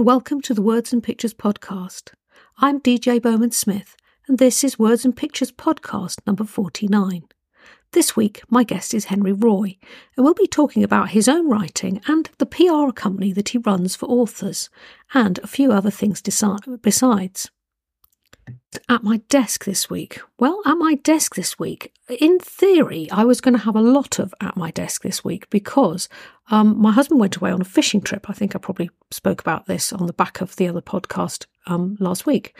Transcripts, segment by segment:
and welcome to the Words and Pictures podcast. I'm DJ Bowman Smith, and this is Words and Pictures podcast number 49. This week, my guest is Henry Roi, and we'll be talking about his own writing and the PR company that he runs for authors, and a few other things besides at my desk this week? Well, at my desk this week, in theory, I was going to have a lot of at my desk this week because um, my husband went away on a fishing trip. I think I probably spoke about this on the back of the other podcast um, last week.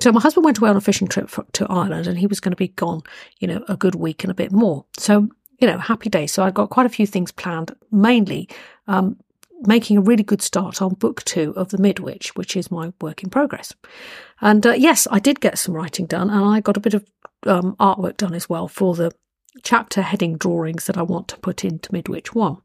So my husband went away on a fishing trip for, to Ireland and he was going to be gone, you know, a good week and a bit more. So, you know, happy day. So I've got quite a few things planned, mainly um, making a really good start on book two of The Midwitch, which is my work in progress. And uh, yes, I did get some writing done, and I got a bit of um, artwork done as well for the chapter heading drawings that I want to put into Midwitch 1.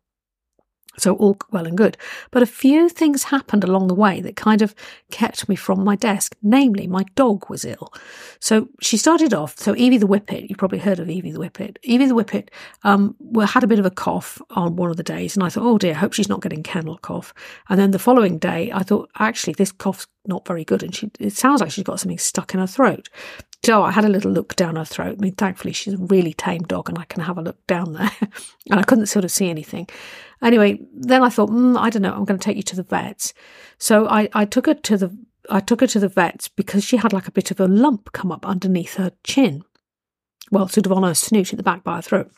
So all well and good. But a few things happened along the way that kind of kept me from my desk. Namely, my dog was ill. So she started off. So Evie the Whippet, you've probably heard of Evie the Whippet. Evie the Whippet um, had a bit of a cough on one of the days, and I thought, oh dear, I hope she's not getting kennel cough. And then the following day, I thought, actually, this cough's not very good, and she it sounds like she's got something stuck in her throat. So I had a little look down her throat. I mean, thankfully, she's a really tame dog, and I can have a look down there, and I couldn't sort of see anything. Anyway, then I thought, mm, I don't know, I'm going to take you to the vets. So I, I took her to the I took her to the vets because she had like a bit of a lump come up underneath her chin. Well, sort of on her snoot at the back by her throat.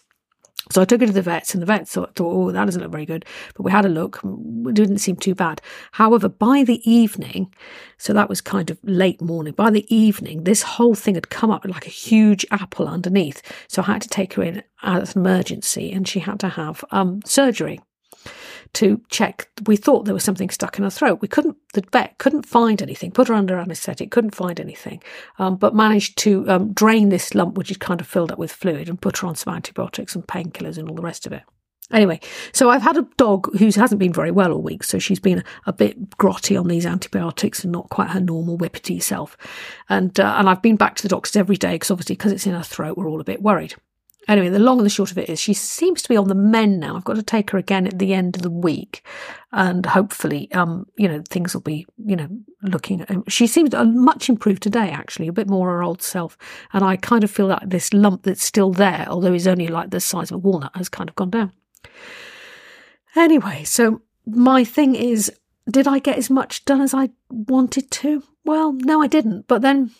So I took her to the vets, and the vets thought, oh, that doesn't look very good. But we had a look, it didn't seem too bad. However, by the evening, so that was kind of late morning, by the evening, this whole thing had come up like a huge apple underneath. So I had to take her in as an emergency, and she had to have um, surgery to check. We thought there was something stuck in her throat. We couldn't, the vet couldn't find anything, put her under anaesthetic, couldn't find anything, um, but managed to um, drain this lump, which is kind of filled up with fluid, and put her on some antibiotics and painkillers and all the rest of it. Anyway, so I've had a dog who hasn't been very well all week, so she's been a, bit grotty on these antibiotics and not quite her normal whippety self. And uh, and I've been back to the doctors every day because obviously because it's in her throat, we're all a bit worried. Anyway, the long and the short of it is she seems to be on the mend now. I've got to take her again at the end of the week, and hopefully, um, you know, things will be, you know, looking. Um, she seems much improved today, actually, a bit more her old self. And I kind of feel that this lump that's still there, although it's only like the size of a walnut, has kind of gone down. Anyway, so my thing is, did I get as much done as I wanted to? Well, no, I didn't. But then,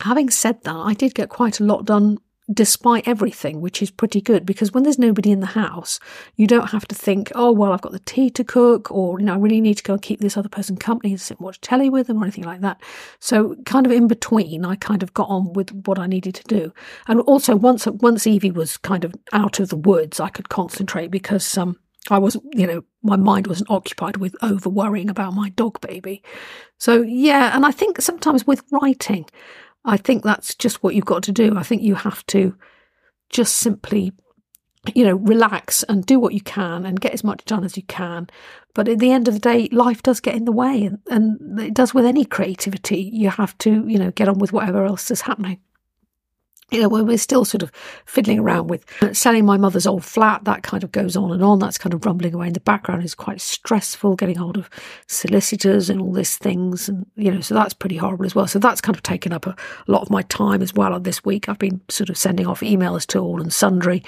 having said that, I did get quite a lot done despite everything, which is pretty good because when there's nobody in the house, you don't have to think, oh, well, I've got the tea to cook, or, you know, I really need to go and keep this other person company and sit and watch telly with them or anything like that. So, kind of in between, I kind of got on with what I needed to do. And also, once, once Evie was kind of out of the woods, I could concentrate because, um, I wasn't, you know, my mind wasn't occupied with over worrying about my dog baby. So, yeah, and I think sometimes with writing, I think that's just what you've got to do. I think you have to just simply, you know, relax and do what you can and get as much done as you can. But at the end of the day, life does get in the way, and, and it does with any creativity. You have to, you know, get on with whatever else is happening you know, when we're still sort of fiddling around with uh, selling my mother's old flat, that kind of goes on and on. That's kind of rumbling away in the background. It's quite stressful getting hold of solicitors and all these things. And, you know, so that's pretty horrible as well. So that's kind of taken up a, lot of my time as well. This week I've been sort of sending off emails to all and sundry,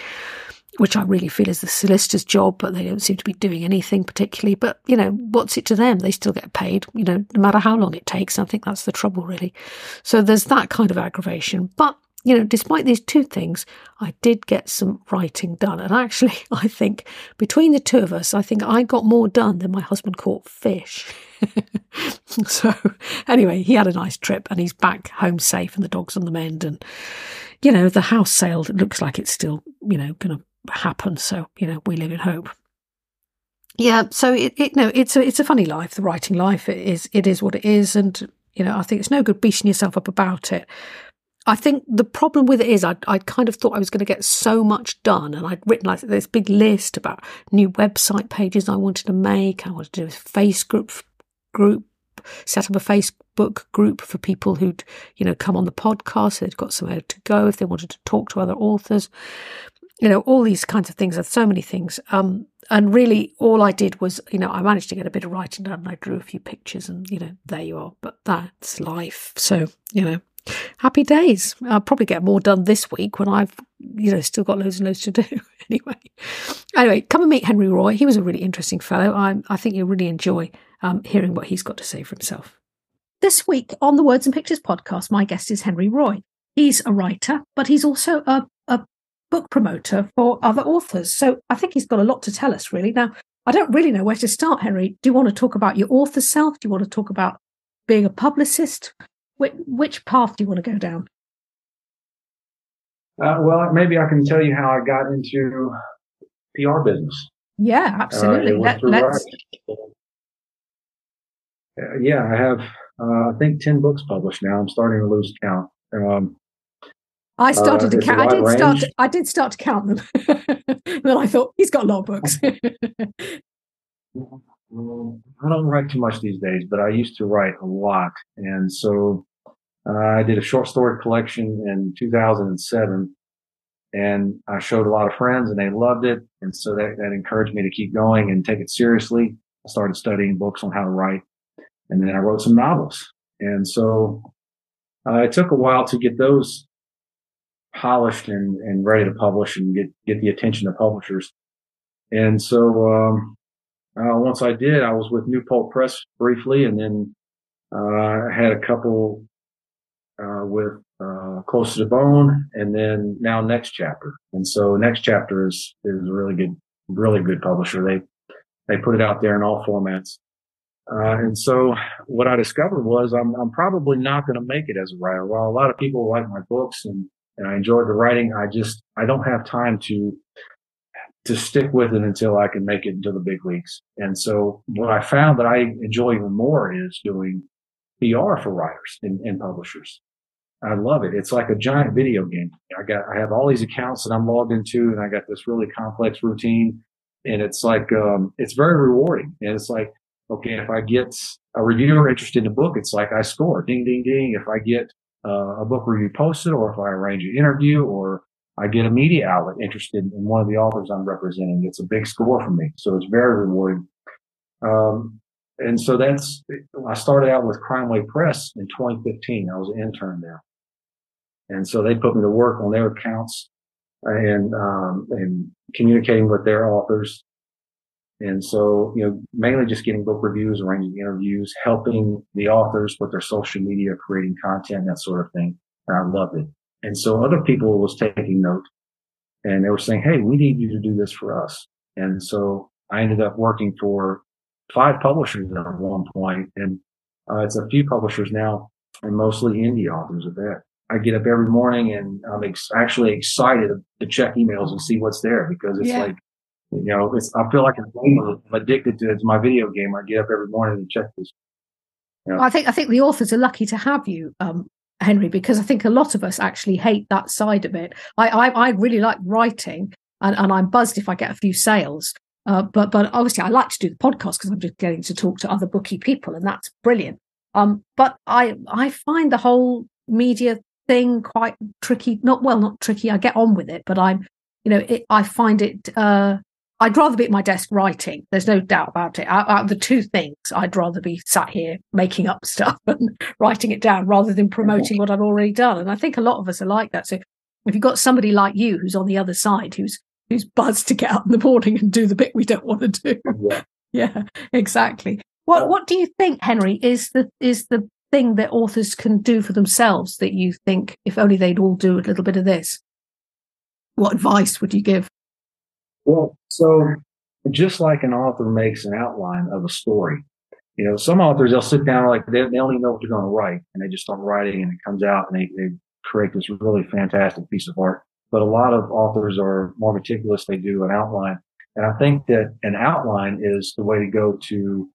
which I really feel is the solicitor's job, but they don't seem to be doing anything particularly. But, you know, what's it to them? They still get paid, you know, no matter how long it takes. I think that's the trouble, really. So there's that kind of aggravation. But you know, despite these two things, I did get some writing done. And actually, I think between the two of us, I think I got more done than my husband caught fish. so, anyway, he had a nice trip and he's back home safe and the dog's on the mend. And, you know, the house sale looks like it's still, you know, going to happen. So, you know, we live in hope. Yeah, so it, it no, it's a it's a funny life. The writing life it is it is what it is, and you know I think it's no good beating yourself up about it. I think the problem with it is I I kind of thought I was going to get so much done, and I'd written like this big list about new website pages I wanted to make. I wanted to do a face group group set up a Facebook group for people who'd you know come on the podcast. So they'd got somewhere to go if they wanted to talk to other authors. you know, all these kinds of things. There's so many things. Um, and really, all I did was, you know, I managed to get a bit of writing done. And I drew a few pictures, and you know, there you are. But that's life. So you know, happy days. I'll probably get more done this week when I've, you know, still got loads and loads to do. anyway, anyway, come and meet Henry Roi. He was a really interesting fellow. I, I think you'll really enjoy um, hearing what he's got to say for himself. This week on the Words and Pictures podcast, my guest is Henry Roi. He's a writer, but he's also a, a book promoter for other authors. So I think he's got a lot to tell us, really. Now, I don't really know where to start, Henry. Do you want to talk about your author self? Do you want to talk about being a publicist? Which, which path do you want to go down? Uh, well, maybe I can tell you how I got into PR business. Yeah, absolutely. Uh, Let, us uh, yeah, I have, uh, I think 10 books published now. I'm starting to lose count. Um, I started uh, to count. I did range. start. To, I did start to count them. then I thought he's got a lot of books. I don't write too much these days, but I used to write a lot, and so uh, I did a short story collection in 2007, and I showed a lot of friends, and they loved it, and so that, that encouraged me to keep going and take it seriously. I started studying books on how to write, and then I wrote some novels. And so uh, it took a while to get those polished and, and ready to publish and get, get the attention of publishers. And so, um, uh, once I did, I was with New Pulp Press briefly and then, uh, I had a couple, uh, with, uh, Close to the Bone and then now Next Chapter. And so Next Chapter is, is a really good, really good publisher. They, they put it out there in all formats. Uh, and so what I discovered was I'm, I'm probably not going to make it as a writer. While a lot of people like my books and, and I enjoyed the writing, I just, I don't have time to, to stick with it until I can make it into the big leagues. And so what I found that I enjoy even more is doing PR for writers and, and publishers. I love it. It's like a giant video game. I got, I have all these accounts that I'm logged into and I got this really complex routine and it's like, um, it's very rewarding. And it's like, okay, if I get a reviewer interested in a book, it's like I score, ding, ding, ding. If I get uh, a book review posted, or if I arrange an interview, or I get a media outlet interested in one of the authors I'm representing, it's a big score for me. So it's very rewarding. Um, and so that's, I started out with Crime Wave Press in 2015. I was an intern there. And so they put me to work on their accounts and, um, and communicating with their authors and so, you know, mainly just getting book reviews, arranging interviews, helping the authors with their social media, creating content, that sort of thing. And I loved it. And so other people was taking note and they were saying, Hey, we need you to do this for us. And so I ended up working for five publishers at one point, and uh, it's a few publishers now, and mostly indie authors of that. I get up every morning and I'm ex- actually excited to check emails and see what's there because it's yeah. like you know, it's, I feel like I'm addicted to it. It's my video game. I get up every morning and check this. You know. I think I think the authors are lucky to have you, um, Henry, because I think a lot of us actually hate that side of it. I I, I really like writing, and, and I'm buzzed if I get a few sales. Uh, but but obviously I like to do the podcast because I'm just getting to talk to other bookie people, and that's brilliant. Um, but I I find the whole media thing quite tricky. Not well, not tricky. I get on with it, but I'm you know it, I find it uh, I'd rather be at my desk writing. There's no doubt about it. Out, of the two things, I'd rather be sat here making up stuff and writing it down rather than promoting what I've already done. And I think a lot of us are like that. So if you've got somebody like you who's on the other side, who's who's buzzed to get up in the morning and do the bit we don't want to do, yeah, yeah exactly. What what do you think, Henry, is the is the thing that authors can do for themselves that you think if only they'd all do a little bit of this? What advice would you give? Well, so just like an author makes an outline of a story, you know, some authors, they'll sit down like they, they don't even know what they're going to write and they just start writing and it comes out and they, they create this really fantastic piece of art. But a lot of authors are more meticulous. They do an outline. And I think that an outline is the way to go to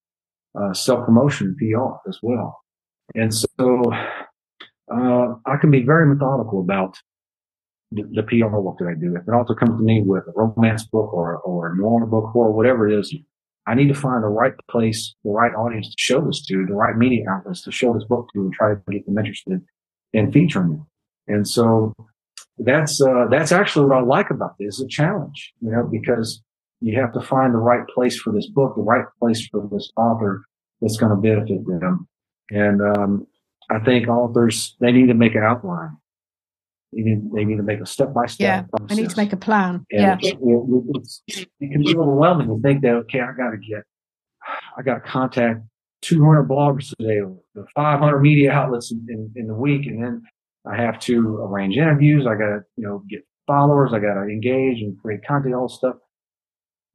uh, self promotion PR as well. And so, uh, I can be very methodical about the, PR work that I do. If an author comes to me with a romance book or, or a noir book or whatever it is, I need to find the right place, the right audience to show this to, the right media outlets to show this book to and try to get them interested in featuring it. And so that's uh, that's actually what I like about this. A challenge, you know, because you have to find the right place for this book, the right place for this author that's going to benefit them. And um, I think authors they need to make an outline. They need, they need to make a step by step. Yeah, I need to make a plan. And yeah, it, can be overwhelming to think that okay, I got to get, I got to contact 200 bloggers today, or 500 media outlets in, in, in the week, and then I have to arrange interviews. I got to you know get followers. I got to engage and create content, all stuff.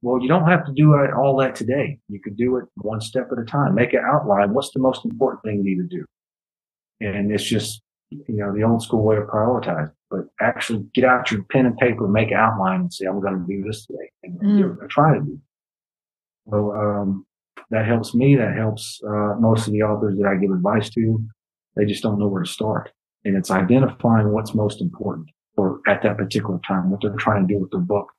Well, you don't have to do all that today. You could do it one step at a time. Make an outline. What's the most important thing you need to do? And it's just, you know, the old school way of prioritizing, but actually get out your pen and paper, make an outline and say, I'm going to do this today and mm. try to do. So, um, that helps me. That helps, uh, most of the authors that I give advice to. They just don't know where to start. And it's identifying what's most important or at that particular time, what they're trying to do with their book.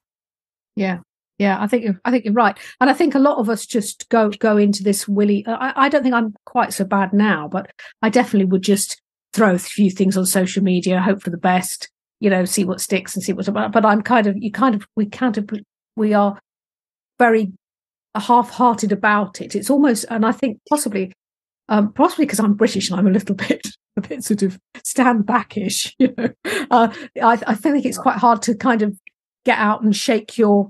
Yeah. Yeah, I think I think you're right, and I think a lot of us just go go into this willy. I, I don't think I'm quite so bad now, but I definitely would just throw a few things on social media, hope for the best, you know, see what sticks and see what's about. But I'm kind of you kind of we kind of we are very half-hearted about it. It's almost, and I think possibly, um, possibly because I'm British and I'm a little bit a bit sort of stand backish. You know, uh, I, I think it's quite hard to kind of get out and shake your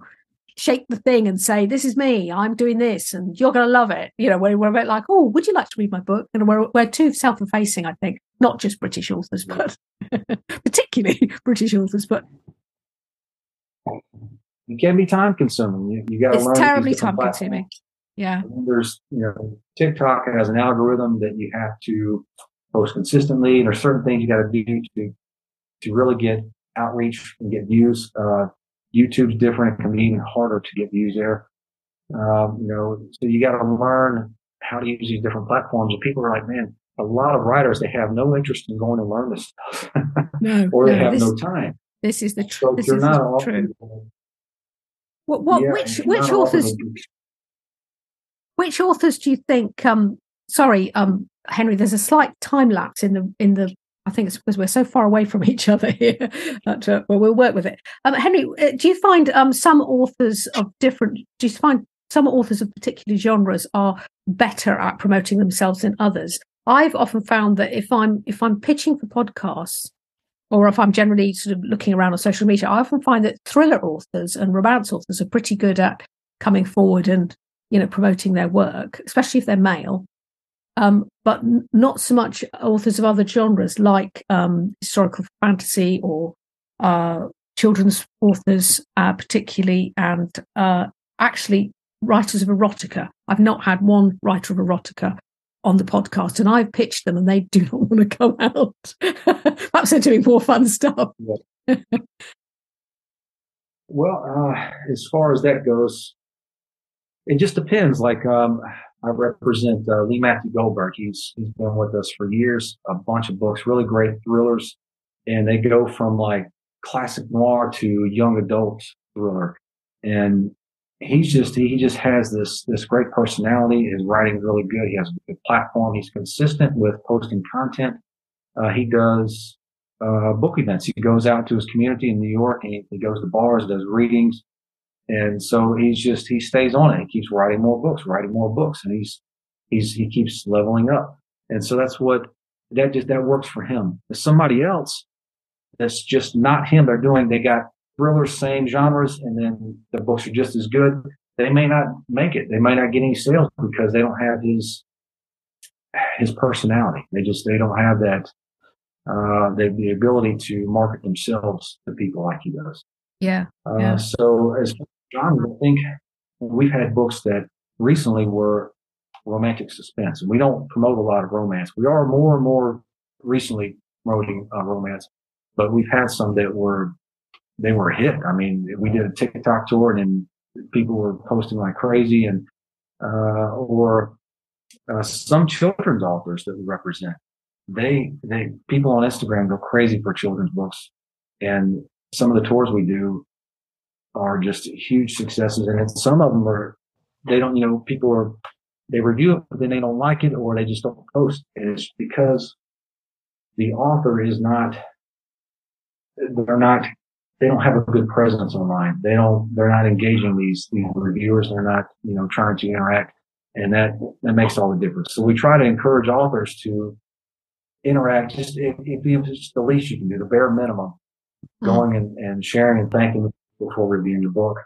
shake the thing and say, "This is me. I'm doing this, and you're going to love it." You know, we're, we're a bit like, "Oh, would you like to read my book?" And we're we're too self-effacing, I think, not just British authors, but particularly British authors, but it can be time consuming. You, you got to learn. It's terribly time consuming. Yeah. There's, you know, TikTok has an algorithm that you have to post consistently, and there's certain things you got to do to to really get outreach and get views. Uh, YouTube's different. It can be even harder to get views there. Um, you know, so you got to learn how to use these different platforms. And people are like, man, a lot of writers, they have no interest in going to learn this stuff no, or they no, have this, no time. This is the, tr- so this is the truth. What, what, yeah, which, which authors, which authors do you think, um, sorry, um, Henry, there's a slight time lapse in the, in the I think it's because we're so far away from each other here that uh, well, we'll work with it. Um, Henry, uh, do you find um, some authors of different? Do you find some authors of particular genres are better at promoting themselves than others? I've often found that if I'm if I'm pitching for podcasts, or if I'm generally sort of looking around on social media, I often find that thriller authors and romance authors are pretty good at coming forward and you know promoting their work, especially if they're male um, but not so much authors of other genres like um, historical fantasy or uh, children's authors, uh, particularly, and uh, actually writers of erotica. I've not had one writer of erotica on the podcast, and I've pitched them, and they do not want to come out. Perhaps they're doing more fun stuff. well, uh, as far as that goes, it just depends. Like, um, I represent uh, Lee Matthew Goldberg. He's he's been with us for years. A bunch of books, really great thrillers, and they go from like classic noir to young adult thriller. And he's just he just has this this great personality. His writing really good. He has a good platform. He's consistent with posting content. Uh, he does uh, book events. He goes out to his community in New York and he, he goes to bars, does readings. And so he's just, he stays on it. He keeps writing more books, writing more books, and he's, he's, he keeps leveling up. And so that's what, that just, that works for him. If somebody else that's just not him, they're doing, they got thrillers, same genres, and then the books are just as good. They may not make it. They might not get any sales because they don't have his, his personality. They just, they don't have that, uh, the, the ability to market themselves to people like he does. Yeah. Uh, yeah. So as John, I think we've had books that recently were romantic suspense, and we don't promote a lot of romance. We are more and more recently promoting uh, romance, but we've had some that were they were hit. I mean, we did a TikTok tour, and people were posting like crazy, and uh, or uh, some children's authors that we represent. They they people on Instagram go crazy for children's books, and some of the tours we do are just huge successes. And some of them are, they don't, you know, people are, they review it, but then they don't like it or they just don't post. And it's because the author is not, they're not they don't have a good presence online. They don't they're not engaging these these reviewers. They're not you know trying to interact, and that that makes all the difference. So we try to encourage authors to interact. Just if, if it's the least you can do, the bare minimum, mm-hmm. going and, and sharing and thanking before reviewing your book.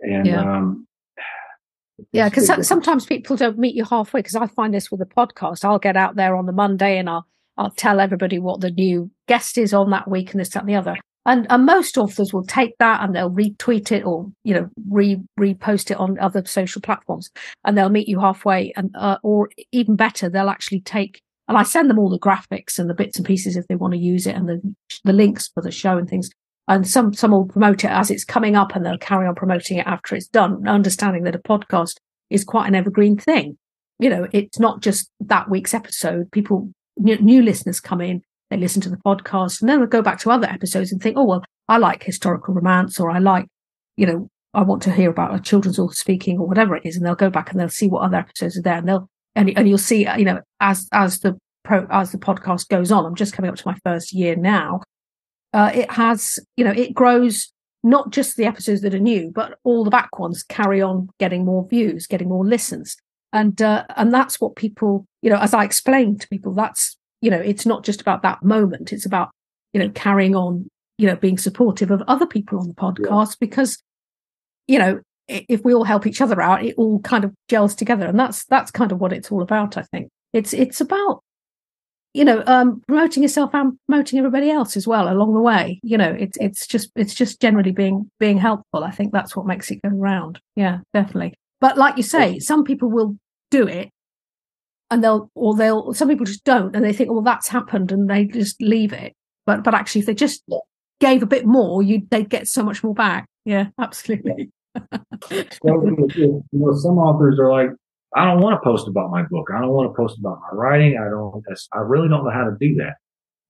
And yeah. um, yeah, because sometimes people don't meet you halfway. Because I find this with the podcast, I'll get out there on the Monday and I'll I'll tell everybody what the new guest is on that week and this, that, and the other. And, and most authors will take that and they'll retweet it or, you know, re, repost it on other social platforms and they'll meet you halfway. And, uh, or even better, they'll actually take, and I send them all the graphics and the bits and pieces if they want to use it and the, the links for the show and things. And some, some will promote it as it's coming up and they'll carry on promoting it after it's done, understanding that a podcast is quite an evergreen thing. You know, it's not just that week's episode. People new, new listeners come in, they listen to the podcast, and then they'll go back to other episodes and think, oh, well, I like historical romance, or I like, you know, I want to hear about a children's author speaking, or whatever it is, and they'll go back and they'll see what other episodes are there, and they'll and and you'll see, you know, as as the pro as the podcast goes on. I'm just coming up to my first year now. Uh, it has, you know, it grows not just the episodes that are new, but all the back ones carry on getting more views, getting more listens. And uh, and that's what people you know as i explained to people that's you know it's not just about that moment. It's about you know carrying on you know being supportive of other people on the podcast yeah. because you know if we all help each other out it all kind of gels together. And that's that's kind of what it's all about i think. It's it's about you know um promoting yourself and promoting everybody else as well along the way. You know it's it's just it's just generally being being helpful. I think that's what makes it go around yeah definitely. But like you say some people will do it and they'll or they'll some people just don't and they think well that's happened and they just leave it. But but actually if they just gave a bit more you they'd get so much more back. Yeah absolutely. So, you know some authors are like i don't want to post about my book. I don't want to post about my writing. I don't i really don't know how to do that.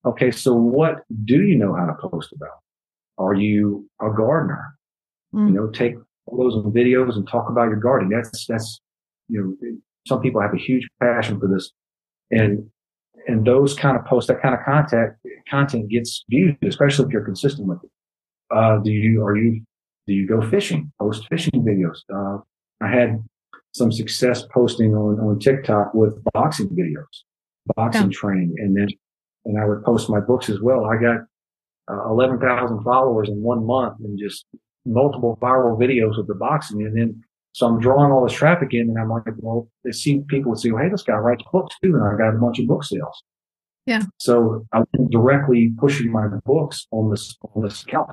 Okay so what do you know how to post about? Are you a gardener? Mm. you know take photos and videos and talk about your gardening. That's that's you know some people have a huge passion for this. And and those kind of posts that kind of content content gets viewed especially if you're consistent with it. Uh, do you are you do you go fishing post fishing videos? Uh, i had some success posting on on tiktok with boxing videos boxing yeah. training and then and i would post my books as well i got uh, 11,000 followers in one month and just multiple viral videos of the boxing and then so I'm drawing all this traffic in, and I'm like, well, they see people would say, well, hey, this guy writes books too, and I got a bunch of book sales. Yeah. So I'm directly pushing my books on this on this account.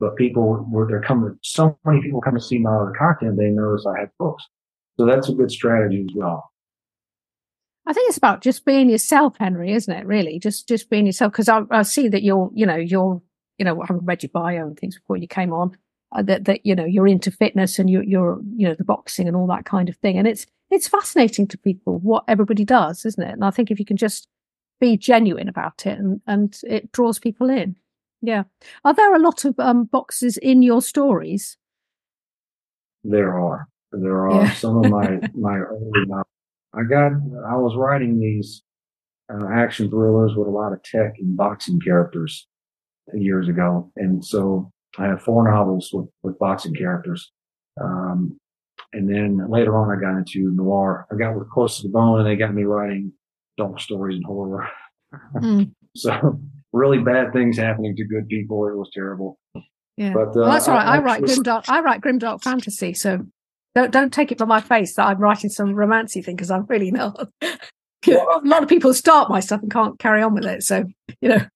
But people were they're coming. So many people come to see my other content. They notice I have books. So that's a good strategy as well. I think it's about just being yourself, Henry, isn't it? Really, just just being yourself. Because I, I see that you're, you know, you're, you know, I haven't read your bio and things before you came on, uh, that that you know you're into fitness and you're you're you know the boxing and all that kind of thing and it's it's fascinating to people what everybody does isn't it and i think if you can just be genuine about it and and it draws people in yeah are there a lot of um boxes in your stories there are there are yeah. some of my my early novels. i got i was writing these uh, action thrillers with a lot of tech and boxing characters years ago and so I have four novels with, with boxing characters. Um, and then later on, I got into noir. I got with close to the bone, and they got me writing dark stories and horror. Mm. so really bad things happening to good people. It was terrible. Yeah, but, uh, well, that's all right. I, I, write grimdark. I write grimdark fantasy. So don't don't take it from my face that I'm writing some romancy thing because I'm really not. a lot of people start my stuff and can't carry on with it. So you know,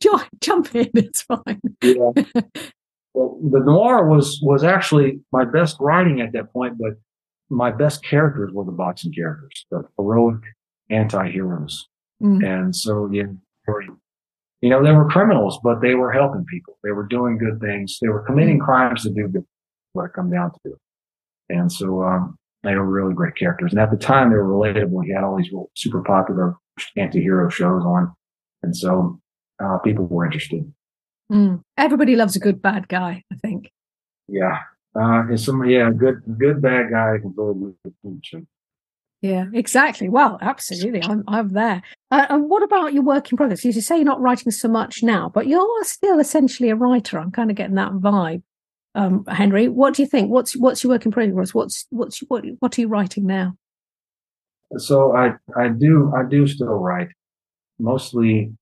jump in. It's fine. Yeah. Well, the noir was was actually my best writing at that point, but my best characters were the boxing characters, the heroic anti-heroes. Mm. And so, yeah, you know, they were criminals, but they were helping people. They were doing good things. They were committing mm. crimes to do good. What it come down to. And so, um, they were really great characters. And at the time, they were relatable. He had all these super popular anti-hero shows on. And so uh, people were interested. Mm. Everybody loves a good bad guy, I think. Yeah. Uh, and some, yeah, good, good bad guy can go with the Yeah, exactly. Well, absolutely. I'm, I'm there. Uh, and what about your work in progress? You say you're not writing so much now, but you're still essentially a writer. I'm kind of getting that vibe. Um, Henry, what do you think? What's what's your work in progress? What's what's what what are you writing now? So I I do I do still write, mostly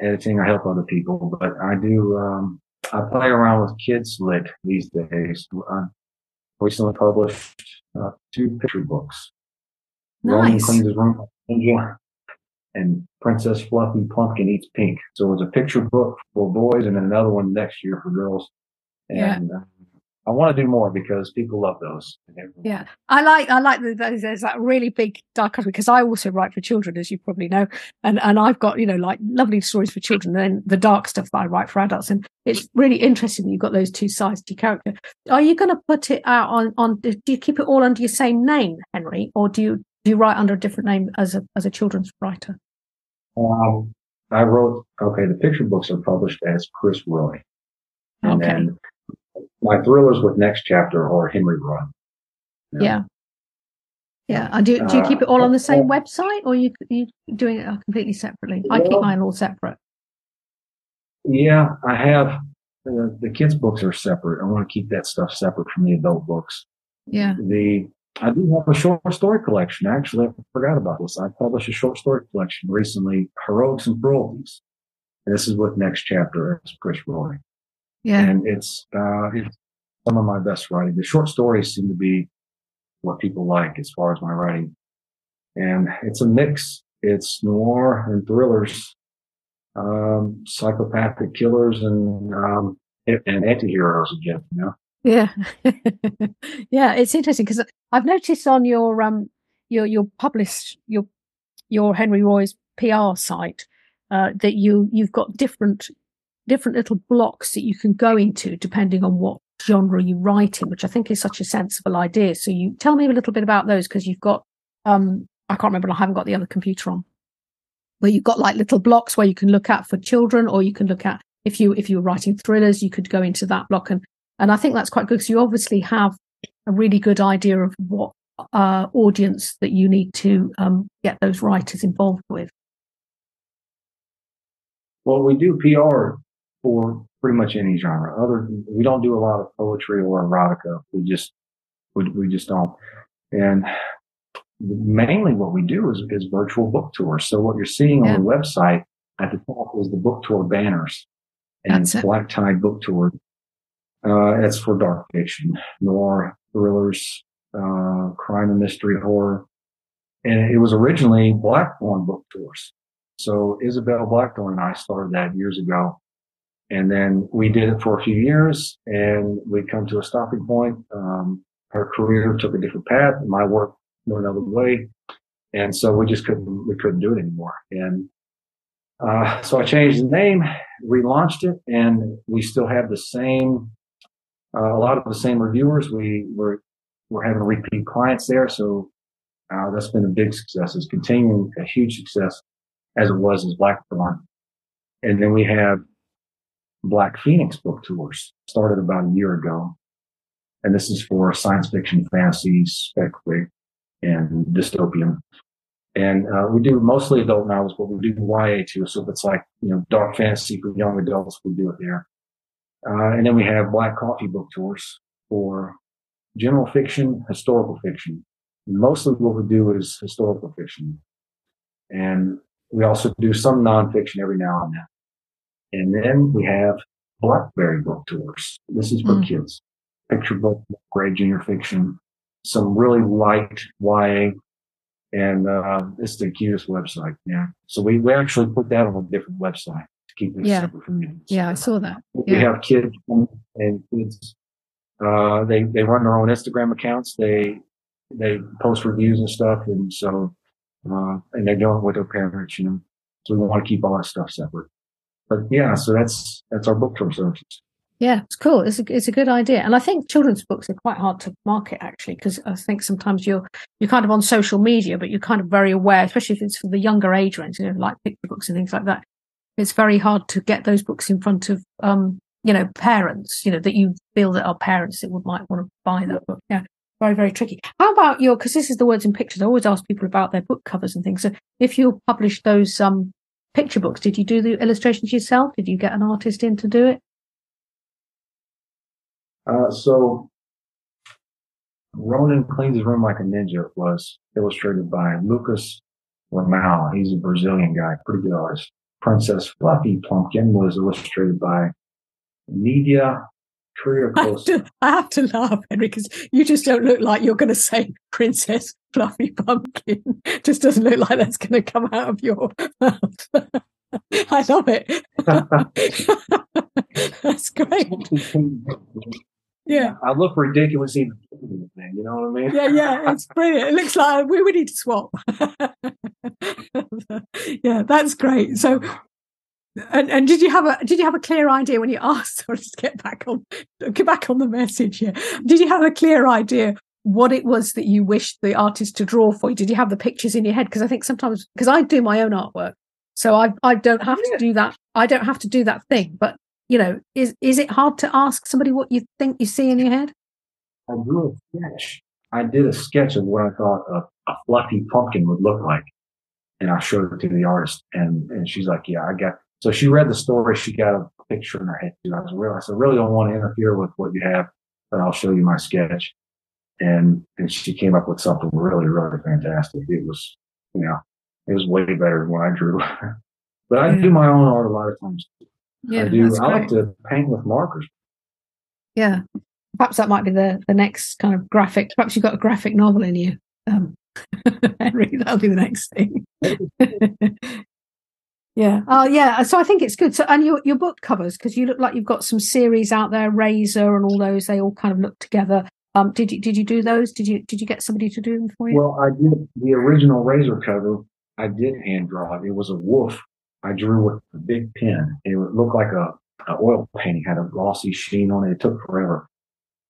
editing. I help other people, but I do um, I play around with kids lit these days. I recently published uh, two picture books. Nice. cleans his room and Princess Fluffy Pumpkin eats pink. So it was a picture book for boys, and then another one next year for girls. And Yeah. I want to do more because people love those. Yeah, I like I like those. There's that really big dichotomy because I also write for children, as you probably know, and and I've got you know like lovely stories for children, and then the dark stuff that I write for adults, and it's really interesting that you've got those two sides to your character. Are you going to put it out on on? Do you keep it all under your same name, Henry, or do you do you write under a different name as a as a children's writer? Um, I wrote, okay, the picture books are published as Chris Roy. And Okay. then my thrillers with next chapter are Henry Roi. Yeah. Yeah, and uh, do do you uh, keep it all on the same website, or you you doing it uh, completely separately? I keep mine all separate. Yeah, I have, uh, the kids' books are separate. I want to keep that stuff separate from the adult books. Yeah, The, I do have a short story collection. Actually, I forgot about this. I published a short story collection recently, Heroics and Cruelties. And this is with next chapter as Chris Roy. Yeah, and it's uh, it's some of my best writing. The short stories seem to be what people like as far as my writing, and it's a mix. It's noir and thrillers, um, psychopathic killers, and um, and anti-heroes again. You know, Yeah, yeah, it's interesting because I've noticed on your um your your published your your Henry Roi's PR site uh, that you you've got different different little blocks that you can go into depending on what genre you write in, which I think is such a sensible idea. So you tell me a little bit about those because you've got um I can't remember I haven't got the other computer on where you've got like little blocks where you can look at for children or you can look at if you if you were writing thrillers you could go into that block and and I think that's quite good because you obviously have a really good idea of what uh, audience that you need to um, get those writers involved with. well, we do PR for pretty much any genre. Other, we don't do a lot of poetry or erotica. We just we, we just don't. And mainly what we do is, is virtual book tours. So what you're seeing Yeah. on the website at the top is the book tour banners and That's black tie book tour. Uh, it's for dark fiction, noir, thrillers, uh, crime and mystery horror. And it was originally Blackthorn book tours. So Isobel Blackthorn and I started that years ago. And then we did it for a few years and we come to a stopping point. Um, her career took a different path my work went another way. And so we just couldn't, we couldn't do it anymore. And, uh, so I changed the name, relaunched it, and we still have the same, uh, a lot of the same reviewers. We were, we're having repeat clients there. So, uh, that's been a big success. It's continuing a huge success as it was as Blackthorn. And then we have Black Phoenix book tours started about a year ago. And this is for science fiction, fantasy, spec and dystopian. And uh, we do mostly adult novels, but we do YA too. So if it's like, you know, dark fantasy for young adults, we do it there. Uh, and then we have Black Coffee book tours for general fiction, historical fiction. Mostly what we do is historical fiction. And we also do some nonfiction every now and then. And then we have Blackberry book tours. This is for Mm. kids. Picture book, grade junior fiction, some really light YA. And, uh, it's the cutest website. Yeah. So we, we actually put that on a different website to keep it Yeah. separate from you. Yeah, I saw that. We have kids and kids, uh, they, they run their own Instagram accounts. They, they post reviews and stuff. And so, uh, and they do it with their parents, you know, so we want to keep all that stuff separate. But yeah, so that's, that's our book tour services. Yeah, it's cool. It's a, it's a good idea, and I think children's books are quite hard to market actually because I think sometimes you're you're kind of on social media, but you're kind of very aware, especially if it's for the younger age range, you know, like picture books and things like that. It's very hard to get those books in front of um you know parents, you know, that you feel that are parents that would might want to buy that book. Yeah, very very tricky. How about your? Because this is the words in pictures. I always ask people about their book covers and things. So if you publish those um picture books, did you do the illustrations yourself? Did you get an artist in to do it? Uh, so Ronin cleans his room like a ninja was illustrated by Lucas Romao. He's a Brazilian guy, pretty good artist. Princess Fluffy Pumpkin was illustrated by Nivya I have, to, I have to laugh, Henry, because you just don't look like you're going to say Princess Fluffy Pumpkin. just doesn't look like that's going to come out of your mouth. I love it. that's great. Yeah. I look ridiculous even you know what I mean? Yeah, yeah, it's brilliant. It looks like we, we need to swap. yeah, that's great. So and, and did you have a did you have a clear idea when you asked or just get back on get back on the message here? Did you have a clear idea what it was that you wished the artist to draw for you? Did you have the pictures in your head? Because I think sometimes because I do my own artwork. So I I don't have yeah. to do that. I don't have to do that thing. But you know, is is it hard to ask somebody what you think you see in your head? I drew a sketch. I did a sketch of what I thought a, a fluffy pumpkin would look like. And I showed it to the artist and, and she's like, yeah, I got, so she read the story. She got a picture in her head too. I was real, I said, really don't want to interfere with what you have, but I'll show you my sketch. And, and she came up with something really, really fantastic. It was, you know, it was way better than what I drew. but I do my own art a lot of times. Yeah, I do. I like to paint with markers. Yeah perhaps that might be the the next kind of graphic. Perhaps you've got a graphic novel in you, um, Henry. That'll be the next thing. yeah. Oh, yeah. So I think it's good. So and your your book covers because you look like you've got some series out there, Razor and all those. They all kind of look together. Um, did you did you do those? Did you did you get somebody to do them for you? Well, I did the original Razor cover. I did hand draw it. It was a wolf. I drew with a big pen. It looked like a, a oil painting. Had a glossy sheen on it. It took forever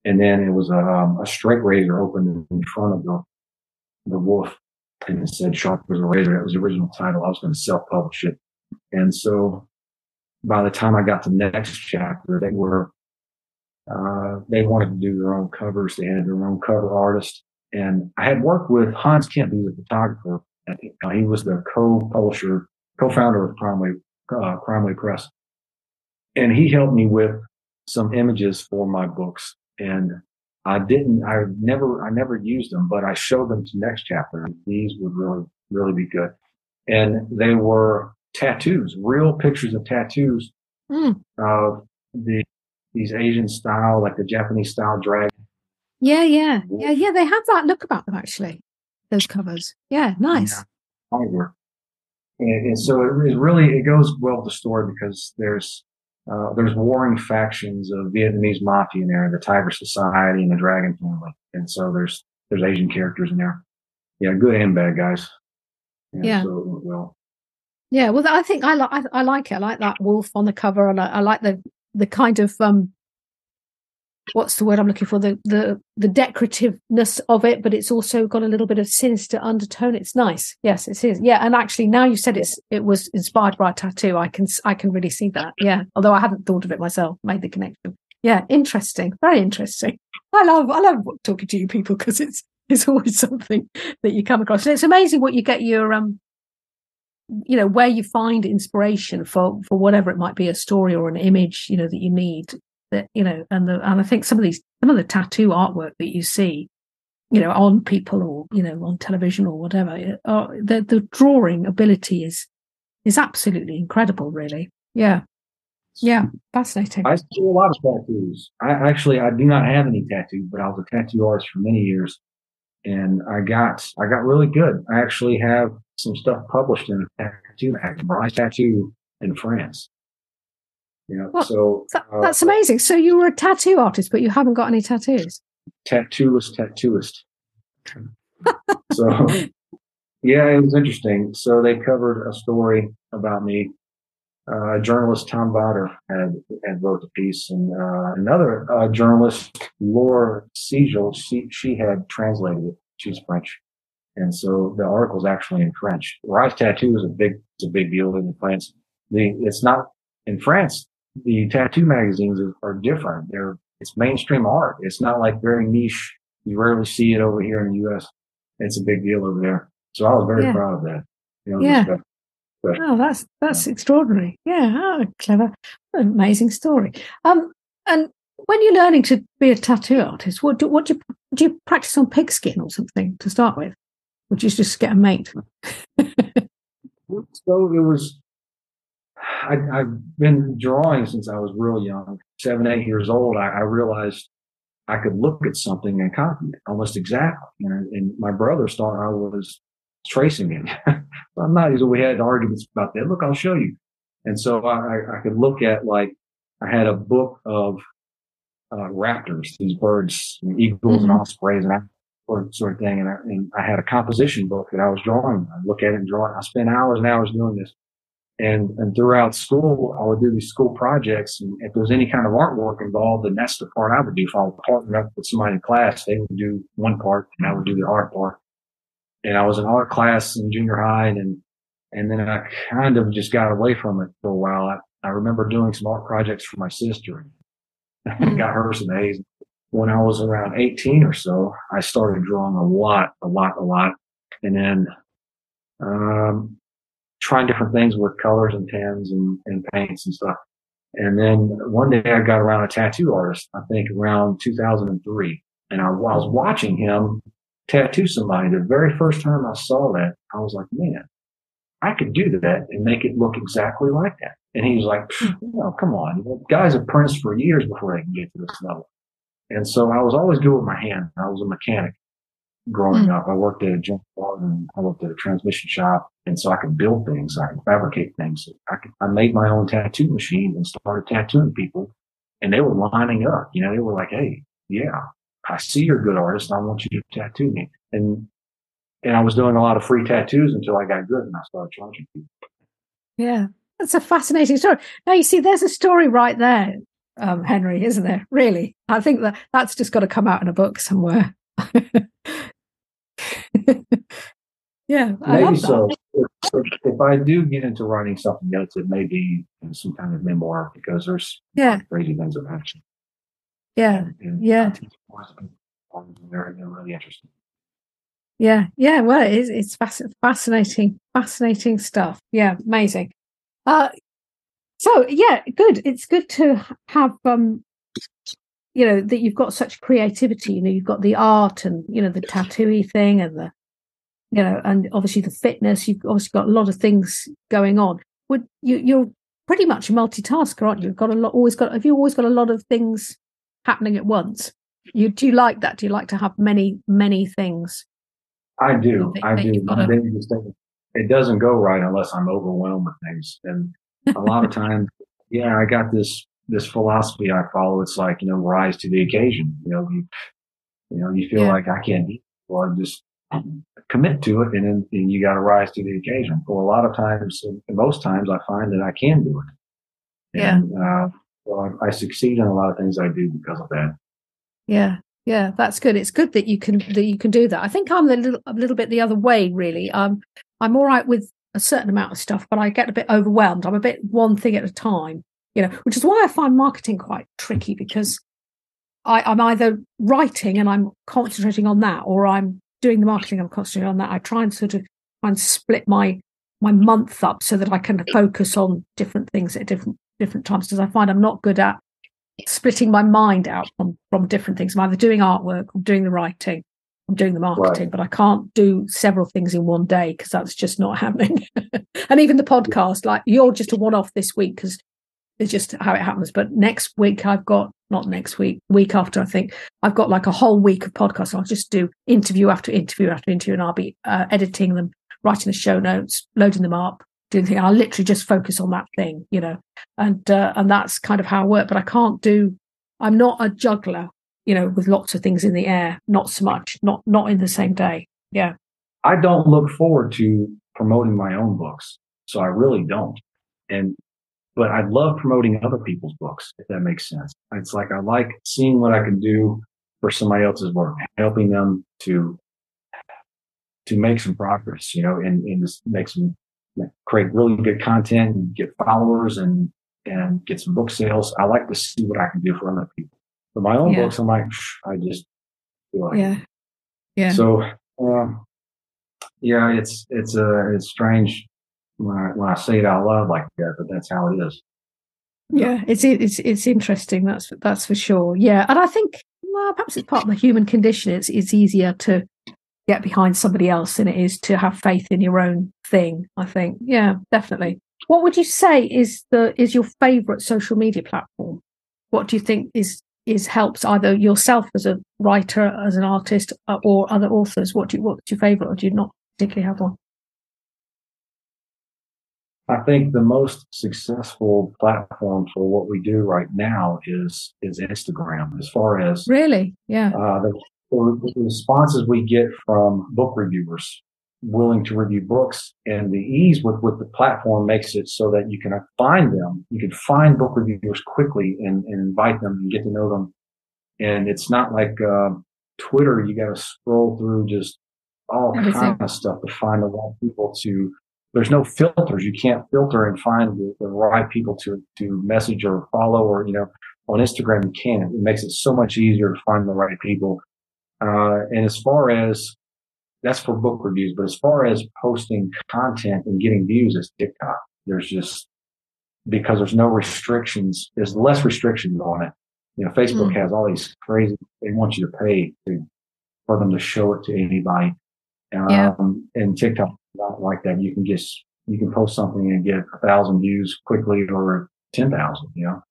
and then it was a, um, a straight razor opened in front of the the wolf, and it said "Sharp as a razor." That was the original title. I was going to self-publish it, and so by the time I got to the next chapter, they were uh, they wanted to do their own covers. They had their own cover artist, and I had worked with Hans Kemp, who's a photographer. He was the co-publisher, co-founder of Crime Wave, uh, Press, and he helped me with some images for my books and I didn't, I never, I never used them, but I showed them to next chapter. These would really, really be good. And they were tattoos, real pictures of tattoos mm. of the, these Asian style, like the Japanese style dragon. Yeah, yeah, yeah, yeah. They have that look about them actually. Those covers. Yeah, nice. Yeah, and, and, so it, it really, it goes well with the story because there's, uh, there's warring factions of Vietnamese mafia in there, the Tiger Society and the Dragon Family, and so there's there's Asian characters in there. Yeah, good and bad guys. Yeah. yeah. So well. Yeah, well, I think I like I, I, like it. I like that wolf on the cover, and I, I like the the kind of um what's the word I'm looking for the the the decorativeness of it, but it's also got a little bit of sinister undertone. It's nice. Yes, it is. Yeah, and actually now you said it's it was inspired by a tattoo. I can I can really see that. Yeah, although I hadn't thought of it myself, made the connection. Yeah, interesting. Very interesting. I love I love talking to you people because it's it's always something that you come across. And it's amazing what you get your um you know where you find inspiration for for whatever it might be a story or an image you know that you need that you know and the and i think some of these some of the tattoo artwork that you see you know on people or you know on television or whatever uh, the the drawing ability is is absolutely incredible really. Yeah. Yeah. Fascinating. I see a lot of tattoos. I actually i do not have any tattoos but i was a tattoo artist for many years and i got i got really good. I actually have some stuff published in tattoo magazine tattoo in france yeah. Well, so uh, that's amazing. So you were a tattoo artist, but you haven't got any tattoos. Tattooist, tattooist. so yeah, it was interesting. So they covered a story about me. Uh, journalist Tom Botter had had wrote the piece, and uh, another uh, journalist, Laura Siegel, she she had translated it. She's French, and so the article is actually in French. Rise tattoo is a big it's a big deal in France. The it's not in France the tattoo magazines are, are different. They're it's mainstream art. It's not like very niche You rarely see it over here in the U.S. It's a big deal over there. So I was very Yeah. proud of that. You know, Yeah. uh, Oh, that's that's extraordinary. Yeah, oh, clever, amazing story. Um, and when you're learning to be a tattoo artist, what do what do you do? You practice on pigskin or something to start with, or do you just get a mate? So it was, I, I've been drawing since I was real young, seven, eight years old. I, I realized I could look at something and copy it almost exactly. And, and my brothers thought I was tracing it. I'm not. So we had arguments about that. Look, I'll show you. And so I, I- could look at like, I had a book of uh, raptors, these birds, eagles and Mhm. ospreys and sort of thing. And I, and I had a composition book that I was drawing. I look at it and draw it. I spent hours and hours doing this. And, and throughout school, I would do these school projects. And if there was any kind of artwork involved, then that's the part I would do. If I was partnering up with somebody in class, they would do one part and I would do the art part. And I was in art class in junior high and, and then I kind of just got away from it for a while. I, I remember doing some art projects for my sister. I got her some A's. When I was around 18 or so, I started drawing a lot, a lot, a lot. And then, um, trying different things with colors and pens and, and paints and stuff. And then one day I got around a tattoo artist, I think around 2003. And I, I was watching him tattoo somebody. The very first time I saw that, I was like, man, I could do that and make it look exactly like that. And he was like, no, come on. Guys have for years before they can get to this level. And so I was always good with my hand. I was a mechanic growing Mm. up. I worked at a junkyard and I worked at a transmission shop. And so I could build things. I could fabricate things. I could, I made my own tattoo machine and started tattooing people and they were lining up. You know, they were like, Hey, yeah, I see you're a good artist. I want you to tattoo me. And, and I was doing a lot of free tattoos until I got good and I started charging people. Yeah, that's a fascinating story. Now you see, there's a story right there, um, Henry, isn't there? Really, I think that that's just got to come out in a book somewhere. yeah, I Maybe so. If, I do get into writing something else, it may be in some kind of memoir because there's Yeah, crazy things of action. yeah, And Yeah. They're, they're really interesting. yeah, yeah. Well, it is, it's fascinating, fascinating stuff. Yeah, amazing. Uh, so yeah, good. It's good to have um, you know, that you've got such creativity. You know, you've got the art and you know the tattooy thing and the you know, and obviously the fitness. You've obviously got a lot of things going on. Would you? You're pretty much a multitasker, aren't you? You've got a lot. Always got. Have you always got a lot of things happening at once? You do you like that? Do you like to have many, many things? I do. That- I that do. you've My gotta- day just doesn't- it doesn't go right unless I'm overwhelmed with things. And a lot of times, yeah, I got this, this philosophy I follow. It's like, you know, rise to the occasion. You know, you, you know, you feel Yeah. like I can't, do it. well, just commit to it and then and you got to rise to the occasion. Well, a lot of times, most times I find that I can do it. Yeah. And, uh, well, I, I succeed in a lot of things I do because of that. Yeah, yeah, that's good. It's good that you can that you can do that. I think I'm a little a little bit the other way, really. Um, I'm all right with a certain amount of stuff, but I get a bit overwhelmed. I'm a bit one thing at a time, you know, which is why I find marketing quite tricky because I, I'm either writing and I'm concentrating on that, or I'm doing the marketing. I'm concentrating on that. I try and sort of try and split my my month up so that I can focus on different things at different different times. Because I find I'm not good at splitting my mind out from from different things. I'm either doing artwork, I'm doing the writing, I'm doing the marketing, but I can't do several things in one day because that's just not happening. and even the podcast, like you're just a one off this week because it's just how it happens. But next week I've got not next week, week after I think I've got like a whole week of podcasts. I'll just do interview after interview after interview, and I'll be uh, editing them, writing the show notes, loading them up, doing the thing. I'll literally just focus on that thing, you know, and uh, and that's kind of how I work. But I can't do. I'm not a juggler, you know, with lots of things in the air. Not so much. Not not in the same day. Yeah. I don't look forward to promoting my own books. So I really don't. And, but I love promoting other people's books, if that makes sense. It's like I like seeing what I can do for somebody else's work, helping them to, to make some progress, you know, and, and just make some, create really good content and get followers and, and get some book sales. I like to see what I can do for other people. For my own Yeah. books, I'm like, I just, Like yeah, yeah. So, um, yeah, it's it's uh, it's strange when I when I say it out loud like that, but that's how it is. Yeah, it's it's it's interesting. That's that's for sure. Yeah, and I think well, perhaps it's part of the human condition. It's it's easier to get behind somebody else than it is to have faith in your own thing. I think. Yeah, definitely. What would you say is the is your favorite social media platform? What do you think is is helps either yourself as a writer, as an artist, uh, or other authors? What do you, what's your favorite, or do you not particularly have one? I think the most successful platform for what we do right now is is Instagram. As far as really, yeah, uh, the, the responses we get from book reviewers willing to review books and the ease with, with the platform makes it so that you can find them. You can find book reviewers quickly and, and invite them and get to know them. And it's not like, uh, Twitter, you got to scroll through just all kind of stuff to find the right people to, there's no filters. You can't filter and find the, the right people to, to message or follow or, you know, on Instagram, you can. It makes it so much easier to find the right people. Uh, and as far as that's for book reviews. But as far as posting content and getting views, it's TikTok. There's just because there's no restrictions. There's less restrictions on it. You know, Facebook mm. has all these crazy. They want you to pay to, for them to show it to anybody. Um, yeah. And TikTok not like that. You can just you can post something and get a thousand views quickly or ten thousand. You know.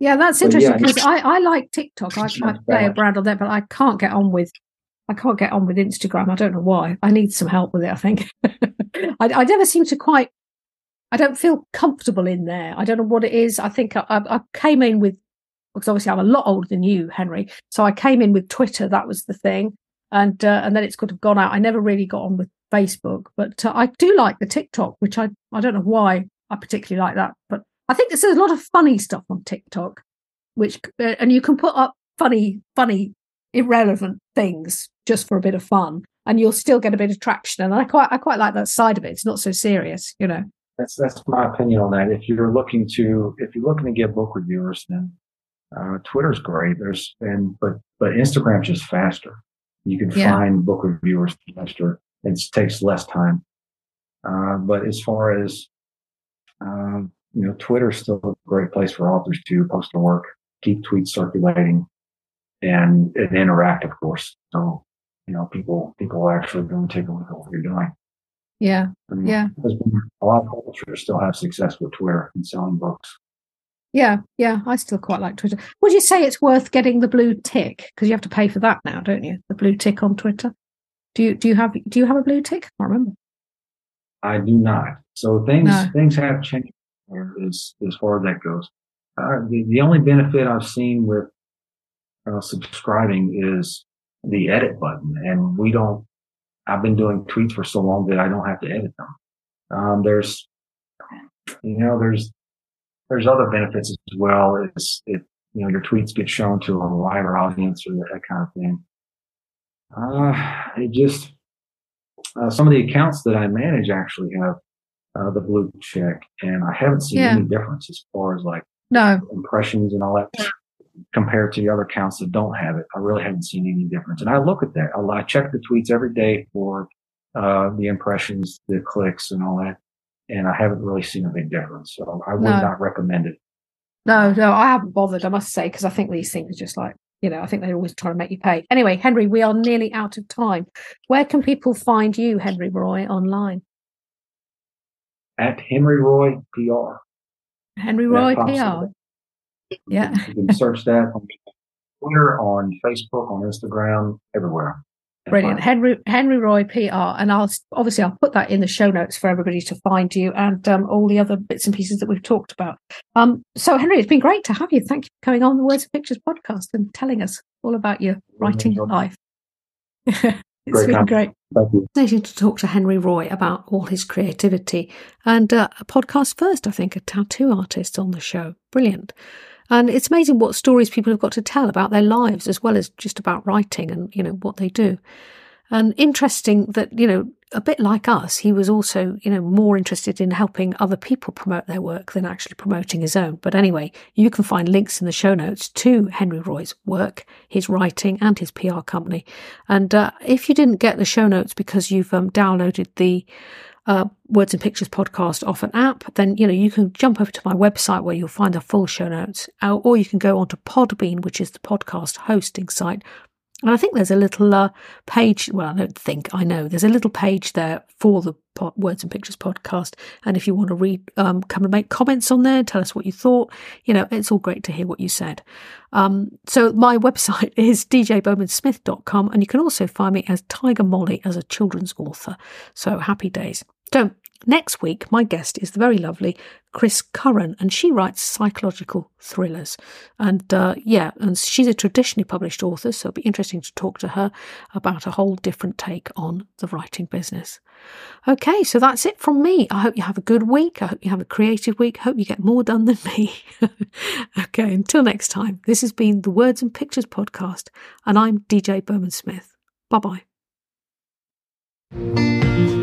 Yeah, that's interesting because yeah, I, I like TikTok. I, I play a brand on there, but I can't get on with I can't get on with Instagram. I don't know why. I need some help with it. I think I, I, never seem to quite. I don't feel comfortable in there. I don't know what it is. I think I, I came in with because obviously I'm a lot older than you, Henry. So I came in with Twitter. That was the thing, and uh, and then it's kind of gone out. I never really got on with Facebook, but uh, I do like the TikTok, which I I don't know why I particularly like that, but I think there's a lot of funny stuff on TikTok, which uh, and you can put up funny funny irrelevant things just for a bit of fun and you'll still get a bit of traction. And i quite i quite like that side of it. It's not so serious you know? That's that's my opinion on that. If you're looking to if you're looking to get book reviewers then uh, twitter's great. There's and but but instagram's just faster. You can yeah. find book reviewers faster. It takes less time. Uh, but as far as um, you know twitter's still a great place for authors to post their work keep tweets circulating and, and interact, of course. So, you know, people, people actually go and take a look at what you're doing. Yeah. I mean, yeah. A lot of publishers still have success with Twitter and selling books. Yeah, yeah, I still quite like Twitter. Would you say it's worth getting the blue tick because you have to pay for that now, don't you? The blue tick on Twitter. Do you do you have do you have a blue tick? I can't remember. I do not. So things no. things have changed as as far as that goes. Uh, the, the only benefit I've seen with uh, subscribing is the edit button. And we don't, I've been doing tweets for so long that I don't have to edit them. Um, there's, you know, there's, there's other benefits as well. It's, it, you know, your tweets get shown to a wider audience or that kind of thing. Uh, it just, uh, some of the accounts that I manage actually have uh, the blue check, and I haven't seen yeah. any difference as far as like no impressions and all that compared to the other accounts that don't have it. I really haven't seen any difference. And I look at that. I, check the tweets every day for uh, the impressions, the clicks, and all that. And I haven't really seen a big difference. So I would no. not recommend it. No, no, I haven't bothered, I must say, because I think these things are just like, you know, I think they're always trying to make you pay. Anyway, Henry, we are nearly out of time. Where can people find you, Henry Roi, online? At Henry Roi PR. Henry Roi PR. Yeah. You can search that on Twitter, on Facebook, on Instagram, everywhere. Brilliant. Henry Henry Roi PR. And I'll obviously I'll put that in the show notes for everybody to find you and um, all the other bits and pieces that we've talked about. Um, so Henry, it's been great to have you. Thank you for coming on the Words and Pictures podcast and telling us all about your writing life. it's great been time. great. Thank you. Fascinating to talk to Henry Roi about all his creativity and uh, a podcast first, I think, a tattoo artist on the show. Brilliant. And it's amazing what stories people have got to tell about their lives as well as just about writing and, you know, what they do. And interesting that, you know, a bit like us, he was also, you know, more interested in helping other people promote their work than actually promoting his own. But anyway, you can find links in the show notes to Henry Roi's work, his writing, and his PR company. And uh, if you didn't get the show notes because you've um, downloaded the uh, Words and Pictures podcast off an app, then you know you can jump over to my website where you'll find the full show notes, uh, or you can go onto Podbean, which is the podcast hosting site, and I think there's a little uh, page. Well, I don't think I know. There's a little page there for the Words and Pictures podcast. And if you want to read, um, come and make comments on there, tell us what you thought. You know, it's all great to hear what you said. Um, so my website is djbowmansmith.com, and you can also find me as Tiger Molly as a children's author. So happy days. So Next week, my guest is the very lovely Chris Curran, and she writes psychological thrillers. And uh, yeah, and she's a traditionally published author, so it'll be interesting to talk to her about a whole different take on the writing business. Okay, so that's it from me. I hope you have a good week. I hope you have a creative week. I hope you get more done than me. okay, until next time, this has been the Words and Pictures podcast, and I'm DJ Bowman Smith. Bye bye.